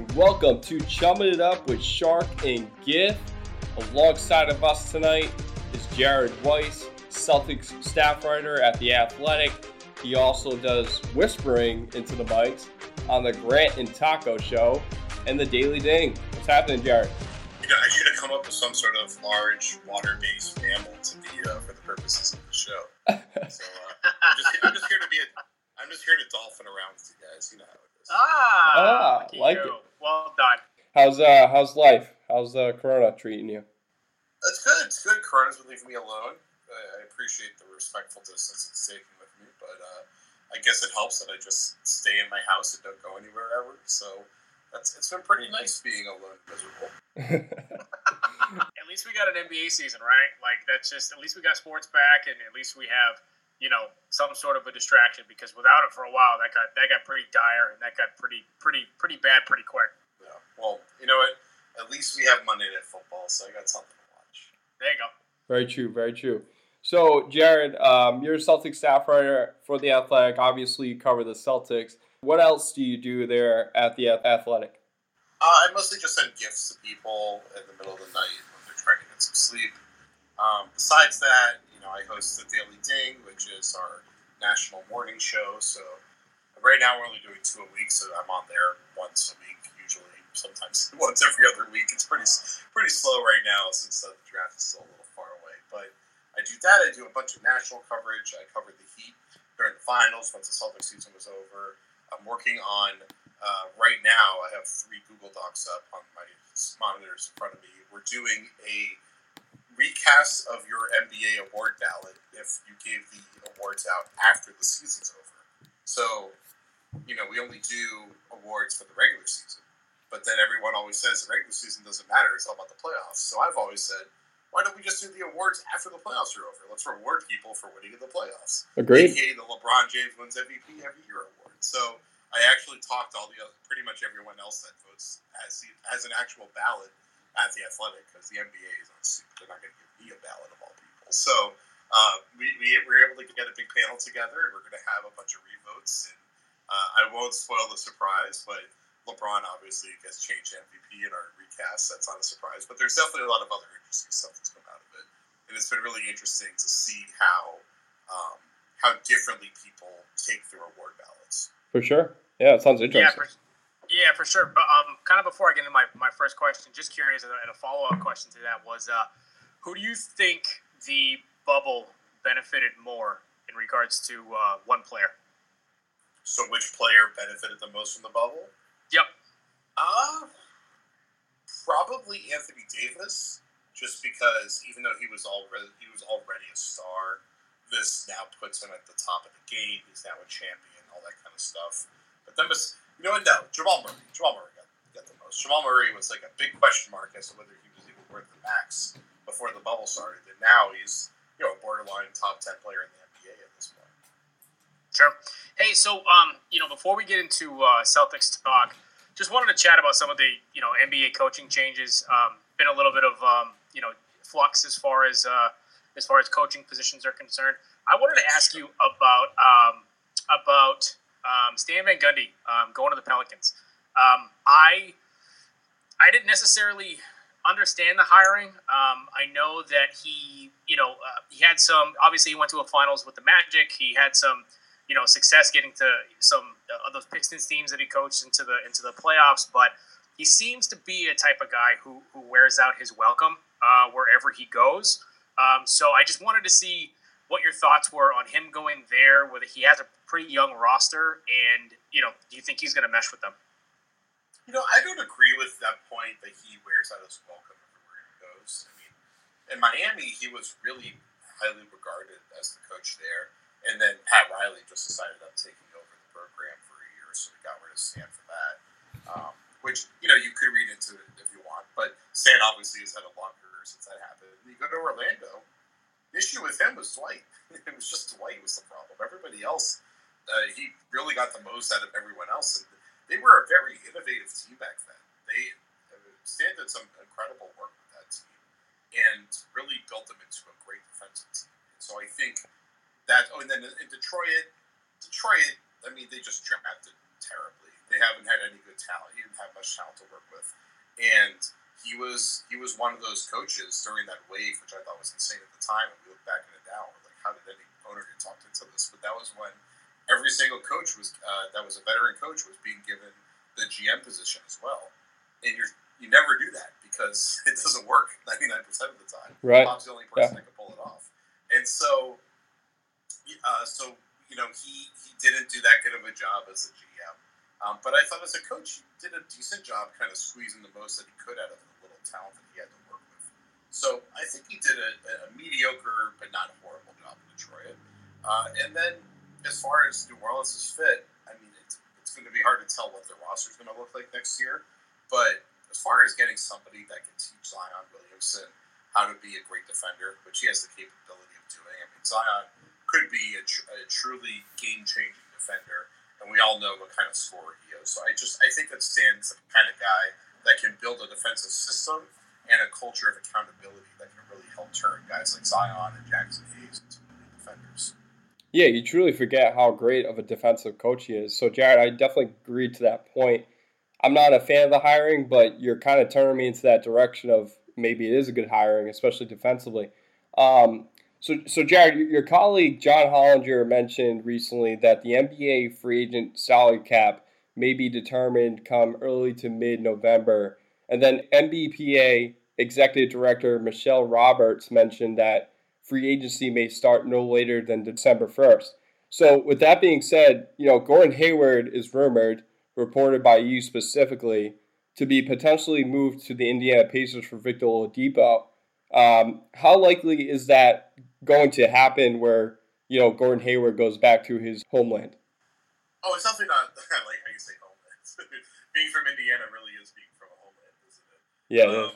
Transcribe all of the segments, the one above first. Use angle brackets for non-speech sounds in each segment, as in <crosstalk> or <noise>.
and welcome to Chumming It Up with Shark and Giff. Alongside of us tonight is Jared Weiss, Celtics staff writer at The Athletic. He also does whispering into the mics on the Grant and Taco Show and the Daily Ding. What's happening, Jared? You know, I should have come up with some sort of large water-based mammal to be uh, for the purposes of the show. <laughs> so uh, I'm, just, I'm just here to be a, I'm just here to dolphin around with you guys. You know how it is. Ah, Ah, like you. it. Well done. How's uh how's life? How's uh, Corona treating you? It's good. It's good. Corona's been leaving me alone. I, I appreciate the respectful distance it's taking with me, but uh, I guess it helps that I just stay in my house and don't go anywhere ever. So that's it's been pretty nice being alone and miserable. <laughs> At least we got an NBA season, right? Like that's just at least we got sports back, and at least we have you know some sort of a distraction because without it for a while, that got that got pretty dire and that got pretty pretty pretty bad pretty quick. Yeah. Well, you know what? At least we have Monday Night Football, so I got something to watch. There you go. Very true, very true. So, Jared, um, you're a Celtics staff writer for the Athletic. Obviously, you cover the Celtics. What else do you do there at the Athletic? Uh, I mostly just send gifts to people in the middle of the night when they're trying to get some sleep. Um, besides that, you know, I host the Daily Ding, which is our national morning show. So right now we're only doing two a week, so I'm on there once a week, usually. Sometimes once every other week. It's pretty pretty slow right now since the draft is still a little far away. But I do that. I do a bunch of national coverage. I covered the Heat during the finals once the Celtics season was over. I'm working on uh, right now, I have three Google Docs up on my monitors in front of me. We're doing a recast of your NBA award ballot if you gave the awards out after the season's over. So, you know, we only do awards for the regular season, but then everyone always says the regular season doesn't matter; it's all about the playoffs. So I've always said, why don't we just do the awards after the playoffs are over? Let's reward people for winning in the playoffs. Agreed. AKA the LeBron James wins MVP every year award. So I actually talked to all the other, pretty much everyone else that votes as as an actual ballot at the Athletic because the NBA is on. They're not going to give me a ballot of all people. So uh, we, we were able to get a big panel together. We're going to have a bunch of revotes, and uh, I won't spoil the surprise, but LeBron obviously gets changed to MVP in our recast. That's not a surprise, but there's definitely a lot of other interesting stuff that's come out of it, and it's been really interesting to see how um, how differently people take the award ballots. For sure. Yeah, it sounds interesting. Yeah, for, yeah, for sure. But um, kind of before I get into my, my first question, just curious, and a, and a follow up question to that was, uh, who do you think the bubble benefited more in regards to uh, one player? So, which player benefited the most from the bubble? Yep. Uh, probably Anthony Davis, just because even though he was already he was already a star, this now puts him at the top of the game. He's now a champion, all that kind of stuff. But then, you know? No, Jamal Murray. Jamal Murray got, got the most. Jamal Murray was like a big question mark as to whether he was even worth the max before the bubble started, and now he's you know a borderline top ten player in the NBA. Sure. Hey, so um, you know, before we get into uh, Celtics talk, just wanted to chat about some of the you know NBA coaching changes. Um, been a little bit of um, you know flux as far as uh, as far as coaching positions are concerned. I wanted to ask you about um, about um, Stan Van Gundy um, going to the Pelicans. Um, I I didn't necessarily understand the hiring. Um, I know that he, you know, uh, he had some. Obviously, he went to a finals with the Magic. He had some, you know, success getting to some of those Pistons teams that he coached into the into the playoffs. But he seems to be a type of guy who who wears out his welcome uh, wherever he goes. Um, so I just wanted to see what your thoughts were on him going there. Whether he has a pretty young roster, and you know, do you think he's going to mesh with them? You know, I don't agree with that point that he wears out his welcome everywhere he goes. I mean, in Miami, he was really highly regarded as the coach there, and then Pat Riley just decided on taking over the program for a year, so we got rid of Stan for that. Um, which you know you could read into it if you want, but Stan obviously has had a long career since that happened. You go to Orlando, the issue with him was Dwight. <laughs> it was just Dwight was the problem. Everybody else, uh, he really got the most out of everyone else, and they were a very innovative team back then. They uh, Stan did some incredible work with that team and really built them into a great defensive team. So I think that. Oh, and then in Detroit, Detroit. I mean, they just drafted terribly. They haven't had any good talent. He didn't have much talent to work with, and he was he was one of those coaches during that wave, which I thought was insane at the time. And we look back at it now, we're like, how did any owner get talked into this? But that was when every single coach was uh, that was a veteran coach was being given the GM position as well, and you're you never do that because <laughs> it doesn't work 99% of the time. Right. Pop's the only person Yeah. that can pull it off. And so, uh, so you know, he he didn't do that good of a job as a GM. Um, but I thought as a coach, he did a decent job, kind of squeezing the most that he could out of the little talent that he had to work with. So I think he did a, a mediocre but not a horrible job in Detroit. Uh, and then as far as New Orleans' is fit, I mean, it's, it's going to be hard to tell what their roster is going to look like next year. But as far as getting somebody that can teach Zion Williamson how to be a great defender, which he has the capability of doing, I mean, Zion could be a, tr- a truly game-changing defender, and we all know what kind of scorer he is. So I just I think that Stan's the kind of guy that can build a defensive system and a culture of accountability that can really help turn guys like Zion and Jaxson Hayes into defenders. Yeah, you truly forget how great of a defensive coach he is. So, Jared, I definitely agree to that point. I'm not a fan of the hiring, but you're kind of turning me into that direction of maybe it is a good hiring, especially defensively. Um, so, so Jared, your- colleague John Hollinger mentioned recently that the NBA free agent salary cap may be determined come early to mid November. And then NBPA Executive Director Michelle Roberts mentioned that free agency may start no later than December 1st. So, with that being said, you know, Gordon Hayward is rumored, reported by you specifically, to be potentially moved to the Indiana Pacers for Victor Oladipo. Um, how likely is that going to happen where, you know, Gordon Hayward goes back to his homeland? Oh, it's definitely not <laughs> like how you say homeland. <laughs> being from Indiana really is being from a homeland, isn't it? Yeah, Um.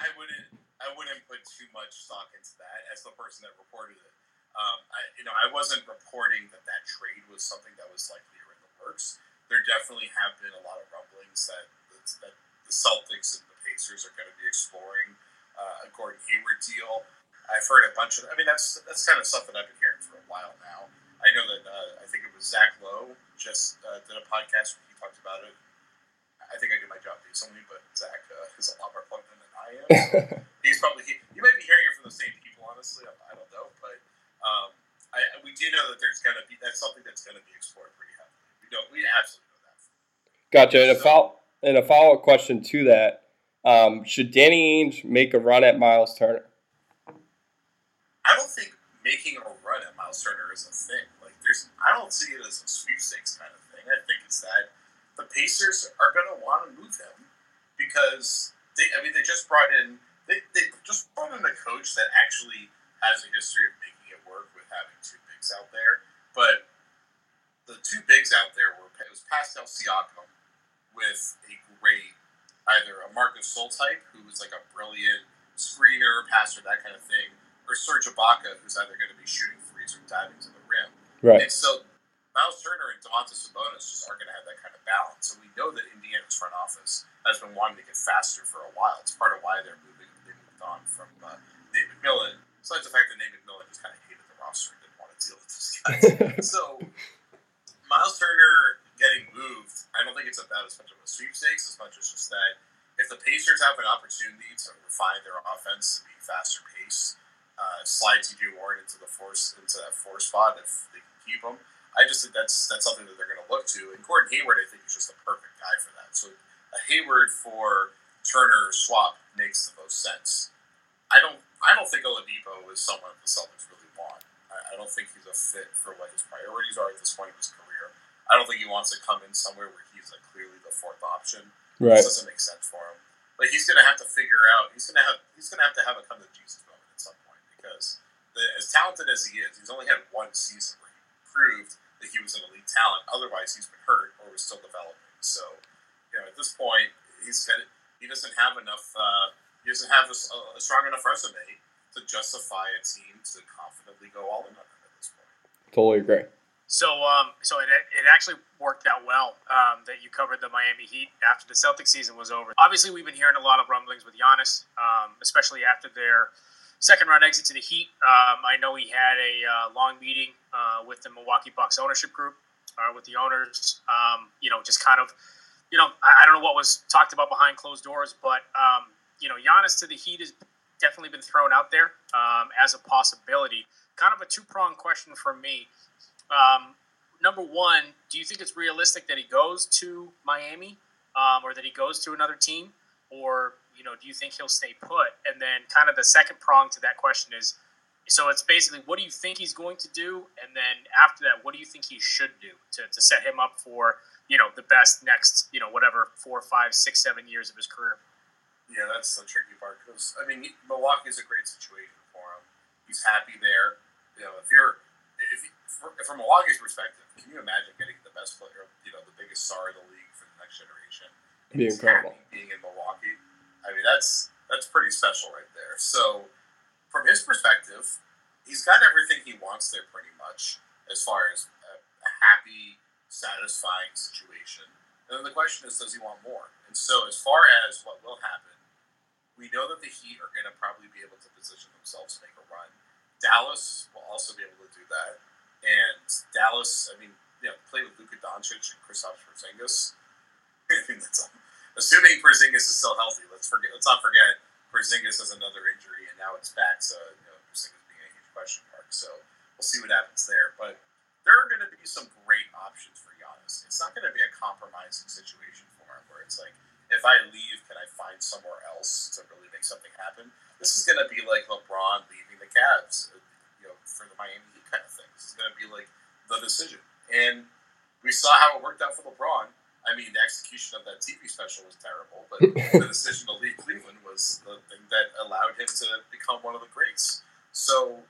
I wouldn't. I wouldn't put too much stock into that as the person that reported it. Um, I, you know, I wasn't reporting that that trade was something that was likely in the works. There definitely have been a lot of rumblings that that, that the Celtics and the Pacers are going to be exploring uh, a Gordon Hayward deal. I've heard a bunch of. I mean, that's that's kind of stuff that I've been hearing for a while now. I know that uh, I think it was Zach Lowe just uh, did a podcast where he talked about it. I think I did my job decently, but Zach uh, is a lot more plugged in than I am. So <laughs> he's probably he, you might be hearing it from the same people. Honestly, I, I don't know, but um, I, we do know that there's going to be that's something that's going to be explored pretty heavily. We don't. We absolutely know that. Gotcha. And a, follow, and a follow up question to that um, should Danny Ainge make a run at Miles Turner? I don't think making a run at Miles Turner is a thing. Like, there's, I don't see it as a sweepstakes kind of thing. I think it's that the Pacers are going to want to move him because they, I mean, they just brought in, they, they just brought in a coach that actually has a history of making it work with having two bigs out there. But the two bigs out there were it was Pascal Siakam with a great either a Marc Gasol type who was like a brilliant screener, passer, that kind of thing, or Serge Ibaka who's either going to be shooting threes or diving to the rim. Right. And so Miles Turner and Domantas Sabonis just aren't going to have that kind of balance. So we know that Indiana's front office has been wanting to get faster for a while. It's part of why they're moving. They moved on from uh, Nate McMillan. Besides the fact that David McMillan just kind of hated the roster and didn't want to deal with this guy. <laughs> so Miles Turner getting moved, I don't think it's about as much of a sweepstakes as much as just that if the Pacers have an opportunity to refine their offense to be faster pace, uh, slide TJ Warren into the force into that four spot if they can keep him. I just think that's that's something that they're going to look to. And Gordon Hayward, I think, is just the perfect guy for that. So a Hayward for Turner swap makes the most sense. I don't I don't think Oladipo is someone the Celtics really want. I, I don't think he's a fit for what his priorities are at this point in his career. I don't think he wants to come in somewhere where he's like clearly the fourth option. Right. This doesn't make sense for him. But he's going to have to figure out. He's going to have. He's going to have to have a come to Jesus moment at some point because the, as talented as he is, he's only had one season where he proved that he was an elite talent. Otherwise, he's been hurt or was still developing. So, you know, at this point, he's got. He doesn't have enough. Uh, he doesn't have a, a strong enough resume to justify a team to confidently go all in on him at this point. Totally agree. So, um, so it, it actually worked out well um, that you covered the Miami Heat after the Celtics season was over. Obviously, we've been hearing a lot of rumblings with Giannis, um, especially after their second round exit to the Heat. Um, I know he had a uh, long meeting uh, with the Milwaukee Bucks ownership group uh, with the owners. Um, you know, just kind of, you know, I, I, don't know what was talked about behind closed doors, but um, you know, Giannis to the Heat has definitely been thrown out there um, as a possibility. Kind of a two pronged question for me. Um, number one, do you think it's realistic that he goes to Miami um, or that he goes to another team, or you know, do you think he'll stay put? And then, kind of the second prong to that question is so it's basically what do you think he's going to do, and then after that, what do you think he should do to, to set him up for you know the best next you know whatever four, five, six, seven years of his career. Yeah, that's the tricky part because I mean Milwaukee's a great situation for him. He's happy there. You know, if you're if you, from Milwaukee's perspective, can you imagine getting the best player, you know, the biggest star in the league for the next generation? Be incredible. Being in Milwaukee, I mean that's that's pretty special right there. So from his perspective, he's got everything he wants there pretty much as far as a, a happy, satisfying situation. And then the question is, does he want more? And so, as far as what will happen, we know that the Heat are going to probably be able to position themselves to make a run. Dallas will also be able to do that. And Dallas, I mean, you know, play with Luka Doncic and Kristaps Porzingis. <laughs> I mean, that's, assuming Porzingis is still healthy. Let's forget. Let's not forget Porzingis has another injury, and now it's back. So you know, Porzingis being a huge question mark. So we'll see what happens there. But there are going to be some great options for Giannis. It's not going to be a compromising situation for him where it's like, if I leave, can I find somewhere else to really make something happen? This is going to be like LeBron leaving the Cavs, uh, you know, for the Miami Heat kind of thing. This is going to be like the decision. And we saw how it worked out for LeBron I mean, the execution of that TV special was terrible, but <laughs> the decision to leave Cleveland was the thing that allowed him to become one of the greats. So,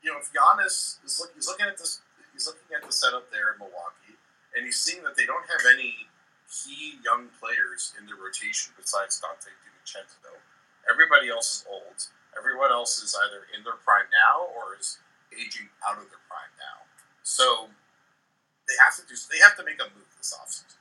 you know, if Giannis is look, he's looking at this, he's looking at the setup there in Milwaukee, and he's seeing that they don't have any key young players in their rotation besides Donte DiVincenzo. Though. Everybody else is old. Everyone else is either in their prime now or is aging out of their prime now. So they have to do. They have to make a move this offseason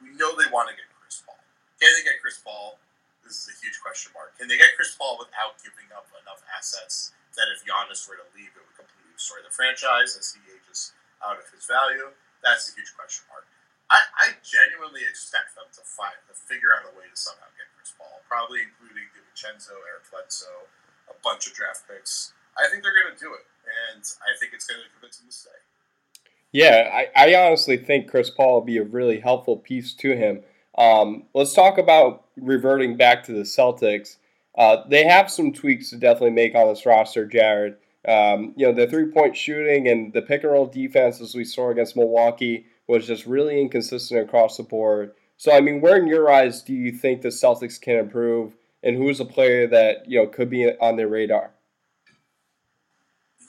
we know they want to get Chris Paul. Can they get Chris Paul? This is a huge question mark. Can they get Chris Paul without giving up enough assets that if Giannis were to leave, it would completely destroy the franchise as he ages out of his value? That's a huge question mark. I, I genuinely expect them to find to figure out a way to somehow get Chris Paul, probably including DiVincenzo, Eric Bledsoe, a bunch of draft picks. I think they're going to do it, and I think it's going to convince them to stay. Yeah, I, I honestly think Chris Paul will be a really helpful piece to him. Um, let's talk about reverting back to the Celtics. Uh, they have some tweaks to definitely make on this roster, Jared. Um, you know, the three point shooting and the pick and roll defense, as we saw against Milwaukee, was just really inconsistent across the board. So, I mean, where in your eyes do you think the Celtics can improve, and who's a player that you know could be on their radar?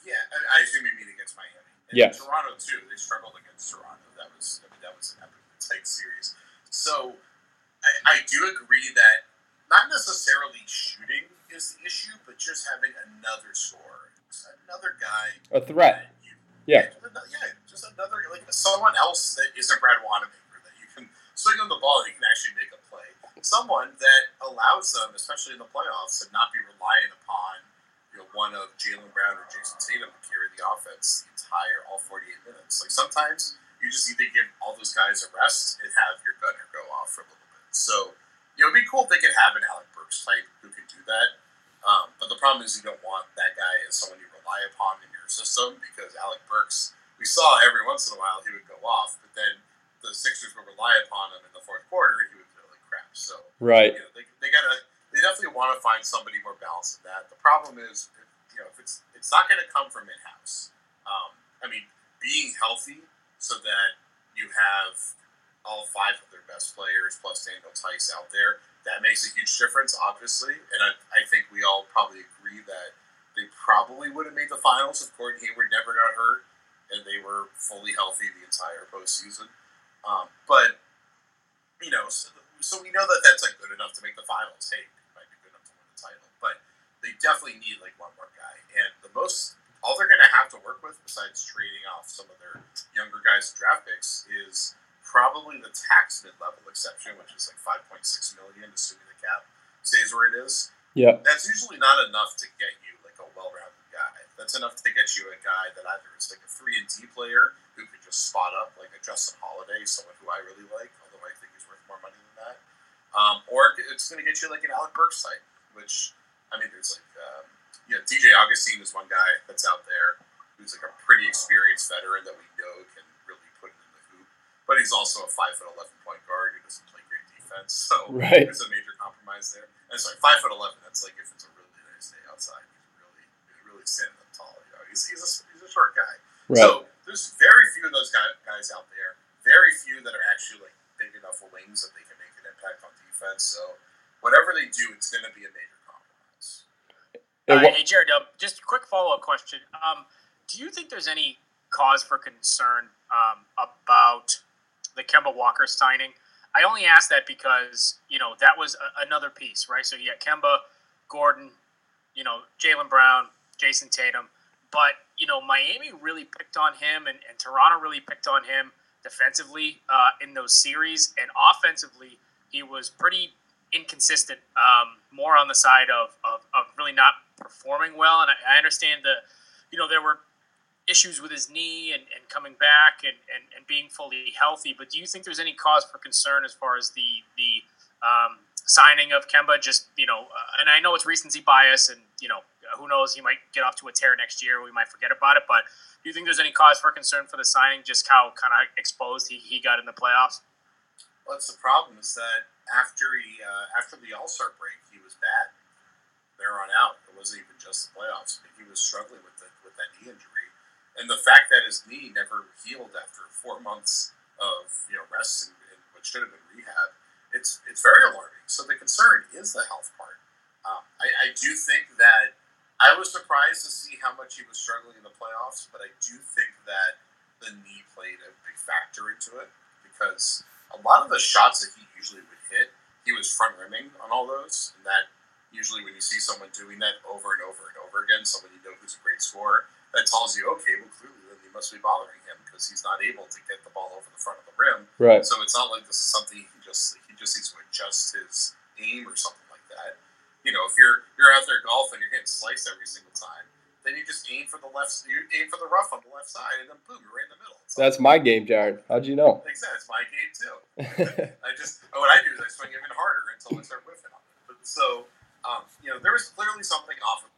Yeah, I assume you mean against Miami. And yes. Toronto too. They struggled against Toronto. That was I mean, that was a series. So I, I do agree that not necessarily shooting is the issue, but just having another scorer, another guy, a threat. You, yeah. yeah, just another like someone else that isn't Brad Wanamaker that you can swing on the ball and you can actually make a play. Someone that allows them, especially in the playoffs, to not be reliant upon you know, one of Jaylen Brown or Jayson Tatum to carry the offense the entire all 48 minutes. Like sometimes you just need to give all those guys a rest and have your gunner go off for a little bit. So, you know, it'd be cool if they could have an Alec Burks type who could do that. Um, but the problem is you don't want that guy as someone you rely upon in your system because Alec Burks, we saw every once in a while he would go off, but then the Sixers would rely upon him in the fourth quarter and he would feel like crap. So, right. You know, they, they got to they definitely want to find somebody more balanced than that. The problem is, you know, if it's it's not going to come from in house. Um, I mean, being healthy so that you have all five of their best players plus Daniel Theis out there, that makes a huge difference, obviously. And I, I think we all probably agree that they probably would have made the finals if Gordon Hayward never got hurt and they were fully healthy the entire postseason. Um, but you know, so, so we know that that's like good enough to make the finals. Hey, might be good enough to win the title. But they definitely need like one more guy. And the most all they're going to have to work with, besides trading off some of their younger guys' draft picks, is probably the tax mid level exception, which is like five point six million, assuming the cap stays where it is. Yeah, that's usually not enough to get you like a well rounded guy. That's enough to get you a guy that either is like a three and D player who could just spot up like a Justin Holiday, someone who I really like, although I think he's worth more money than that. Um, or it's going to get you like an Alec Burks type, which I mean, there's like um, yeah, DJ Augustin is one guy that's out there who's like a pretty experienced veteran that we know can really put it in the hoop, but he's also a five foot eleven point guard who doesn't play great defense, so right. there's a major compromise there. And sorry, five foot eleven. That's like if it's a really nice day outside, he's really really standing up tall. You know, he's, he's a he's a short guy. Right. So there's very few of those guys, guys out there. Very few that are actually like big enough wings that they can make an impact on defense. So whatever they do, it's going to be a major. Uh, hey Jared, uh, just a quick follow up question. Um, do you think there's any cause for concern um, about the Kemba Walker signing? I only ask that because you know that was a, another piece, right? So you got Kemba, Gordon, you know Jaylen Brown, Jayson Tatum, but you know Miami really picked on him, and, and Toronto really picked on him defensively uh, in those series, and offensively he was pretty inconsistent, um, more on the side of, of, of, really not performing well. And I, I, understand the, you know, there were issues with his knee and, and coming back and, and, and being fully healthy. But do you think there's any cause for concern as far as the the um, signing of Kemba? Just you know, uh, and I know it's recency bias, and you know, who knows, he might get off to a tear next year. We might forget about it. But do you think there's any cause for concern for the signing? Just how kind of exposed he, he got in the playoffs. What's the problem is that after he uh, after the All Star break, he was bad. There on out, wasn't even just the playoffs. He was struggling with the, with that knee injury, and the fact that his knee never healed after four months of you know rest and, and what should have been rehab, it's it's very alarming. So the concern is the health part. Um, I, I do think that I was surprised to see how much he was struggling in the playoffs, but I do think that the knee played a big factor into it because a lot of the shots that he usually would hit, he was front rimming on all those. And that usually, when you see someone doing that over and over and over again, someone you know who's a great scorer, that tells you, okay, well, clearly then you must be bothering him because he's not able to get the ball over the front of the rim. Right. So it's not like this is something he just he just needs to adjust his aim or something like that. You know, if you're you're out there golfing, you're getting sliced every single time then you just aim for the left, you aim for the rough on the left side, and then boom, you're right in the middle. So That's my game, Jared. How'd you know? Exactly, it's my game too. <laughs> I just what I do is I swing even harder until I start whiffing on it. But so, um, you know, there was clearly something off of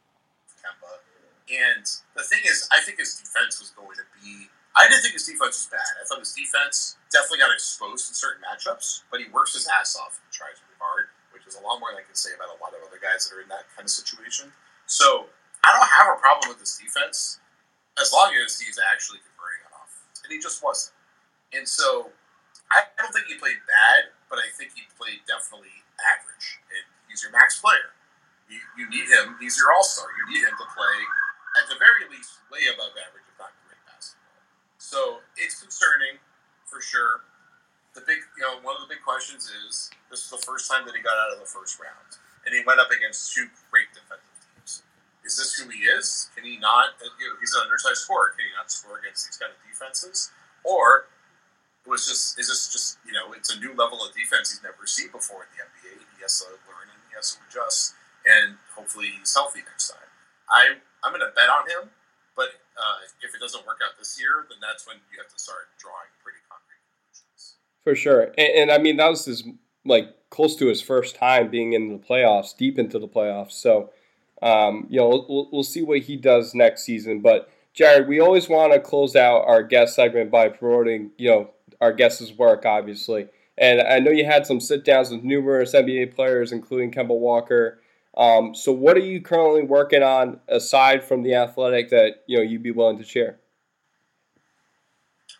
Kemba, and the thing is, I think his defense was going to be. I didn't think his defense was bad. I thought his defense definitely got exposed in certain matchups, but he works his ass off and tries really hard, which is a lot more than I can say about a lot of other guys that are in that kind of situation. So I don't have a problem with this defense as long as he's actually converting on offense, and he just wasn't. And so I don't think he played bad, but I think he played definitely average. And he's your max player. You, you need him. He's your all star. You need him to play at the very least way above average, if not great basketball. So it's concerning for sure. The big, you know, one of the big questions is this is the first time that he got out of the first round, and he went up against two great defensive teams. is this who he is? Can he not? Uh, you know, he's an undersized scorer. Can he not score against these kind of defenses? Or it was just is this just you know it's a new level of defense he's never seen before in the NBA. He has to learn and he has to adjust, and hopefully he's healthy next time. I I'm going to bet on him, but uh, if it doesn't work out this year, then that's when you have to start drawing pretty concrete conclusions. For sure, and, and I mean that was his like close to his first time being in the playoffs, deep into the playoffs. So um, you know, we'll, we'll see what he does next season. But Jared, we always want to close out our guest segment by promoting, you know, our guest's work, obviously. And I know you had some sit downs with numerous NBA players, including Kemba Walker. Um, so, what are you currently working on aside from the athletic that you know you'd be willing to share?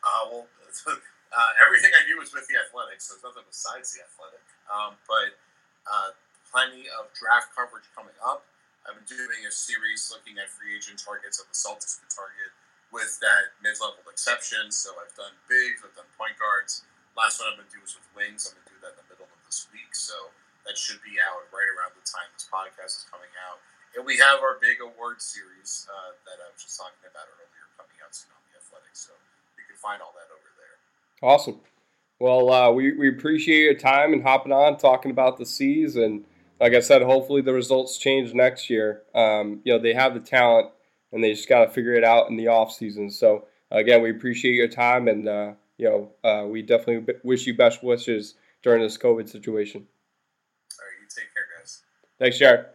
Uh, well, <laughs> uh, everything I do is with the athletic, So there's nothing besides the athletic. Um, but uh, plenty of draft coverage coming up. I've been doing a series looking at free agent targets that the Celtics target with that mid-level exception. So I've done bigs, I've done point guards. Last one I'm to do was with wings. I'm going to do that in the middle of this week. So that should be out right around the time this podcast is coming out. And we have our big award series uh, that I was just talking about earlier coming out soon on the Athletics. So you can find all that over there. Awesome. Well, uh, we, we appreciate your time and hopping on, talking about the C's and – like I said, hopefully the results change next year. Um, you know, they have the talent and they just got to figure it out in the off season. So again, we appreciate your time, and uh, you know, uh, we definitely wish you best wishes during this COVID situation. All right, you take care, guys. Thanks, Jared. Thanks, Jared.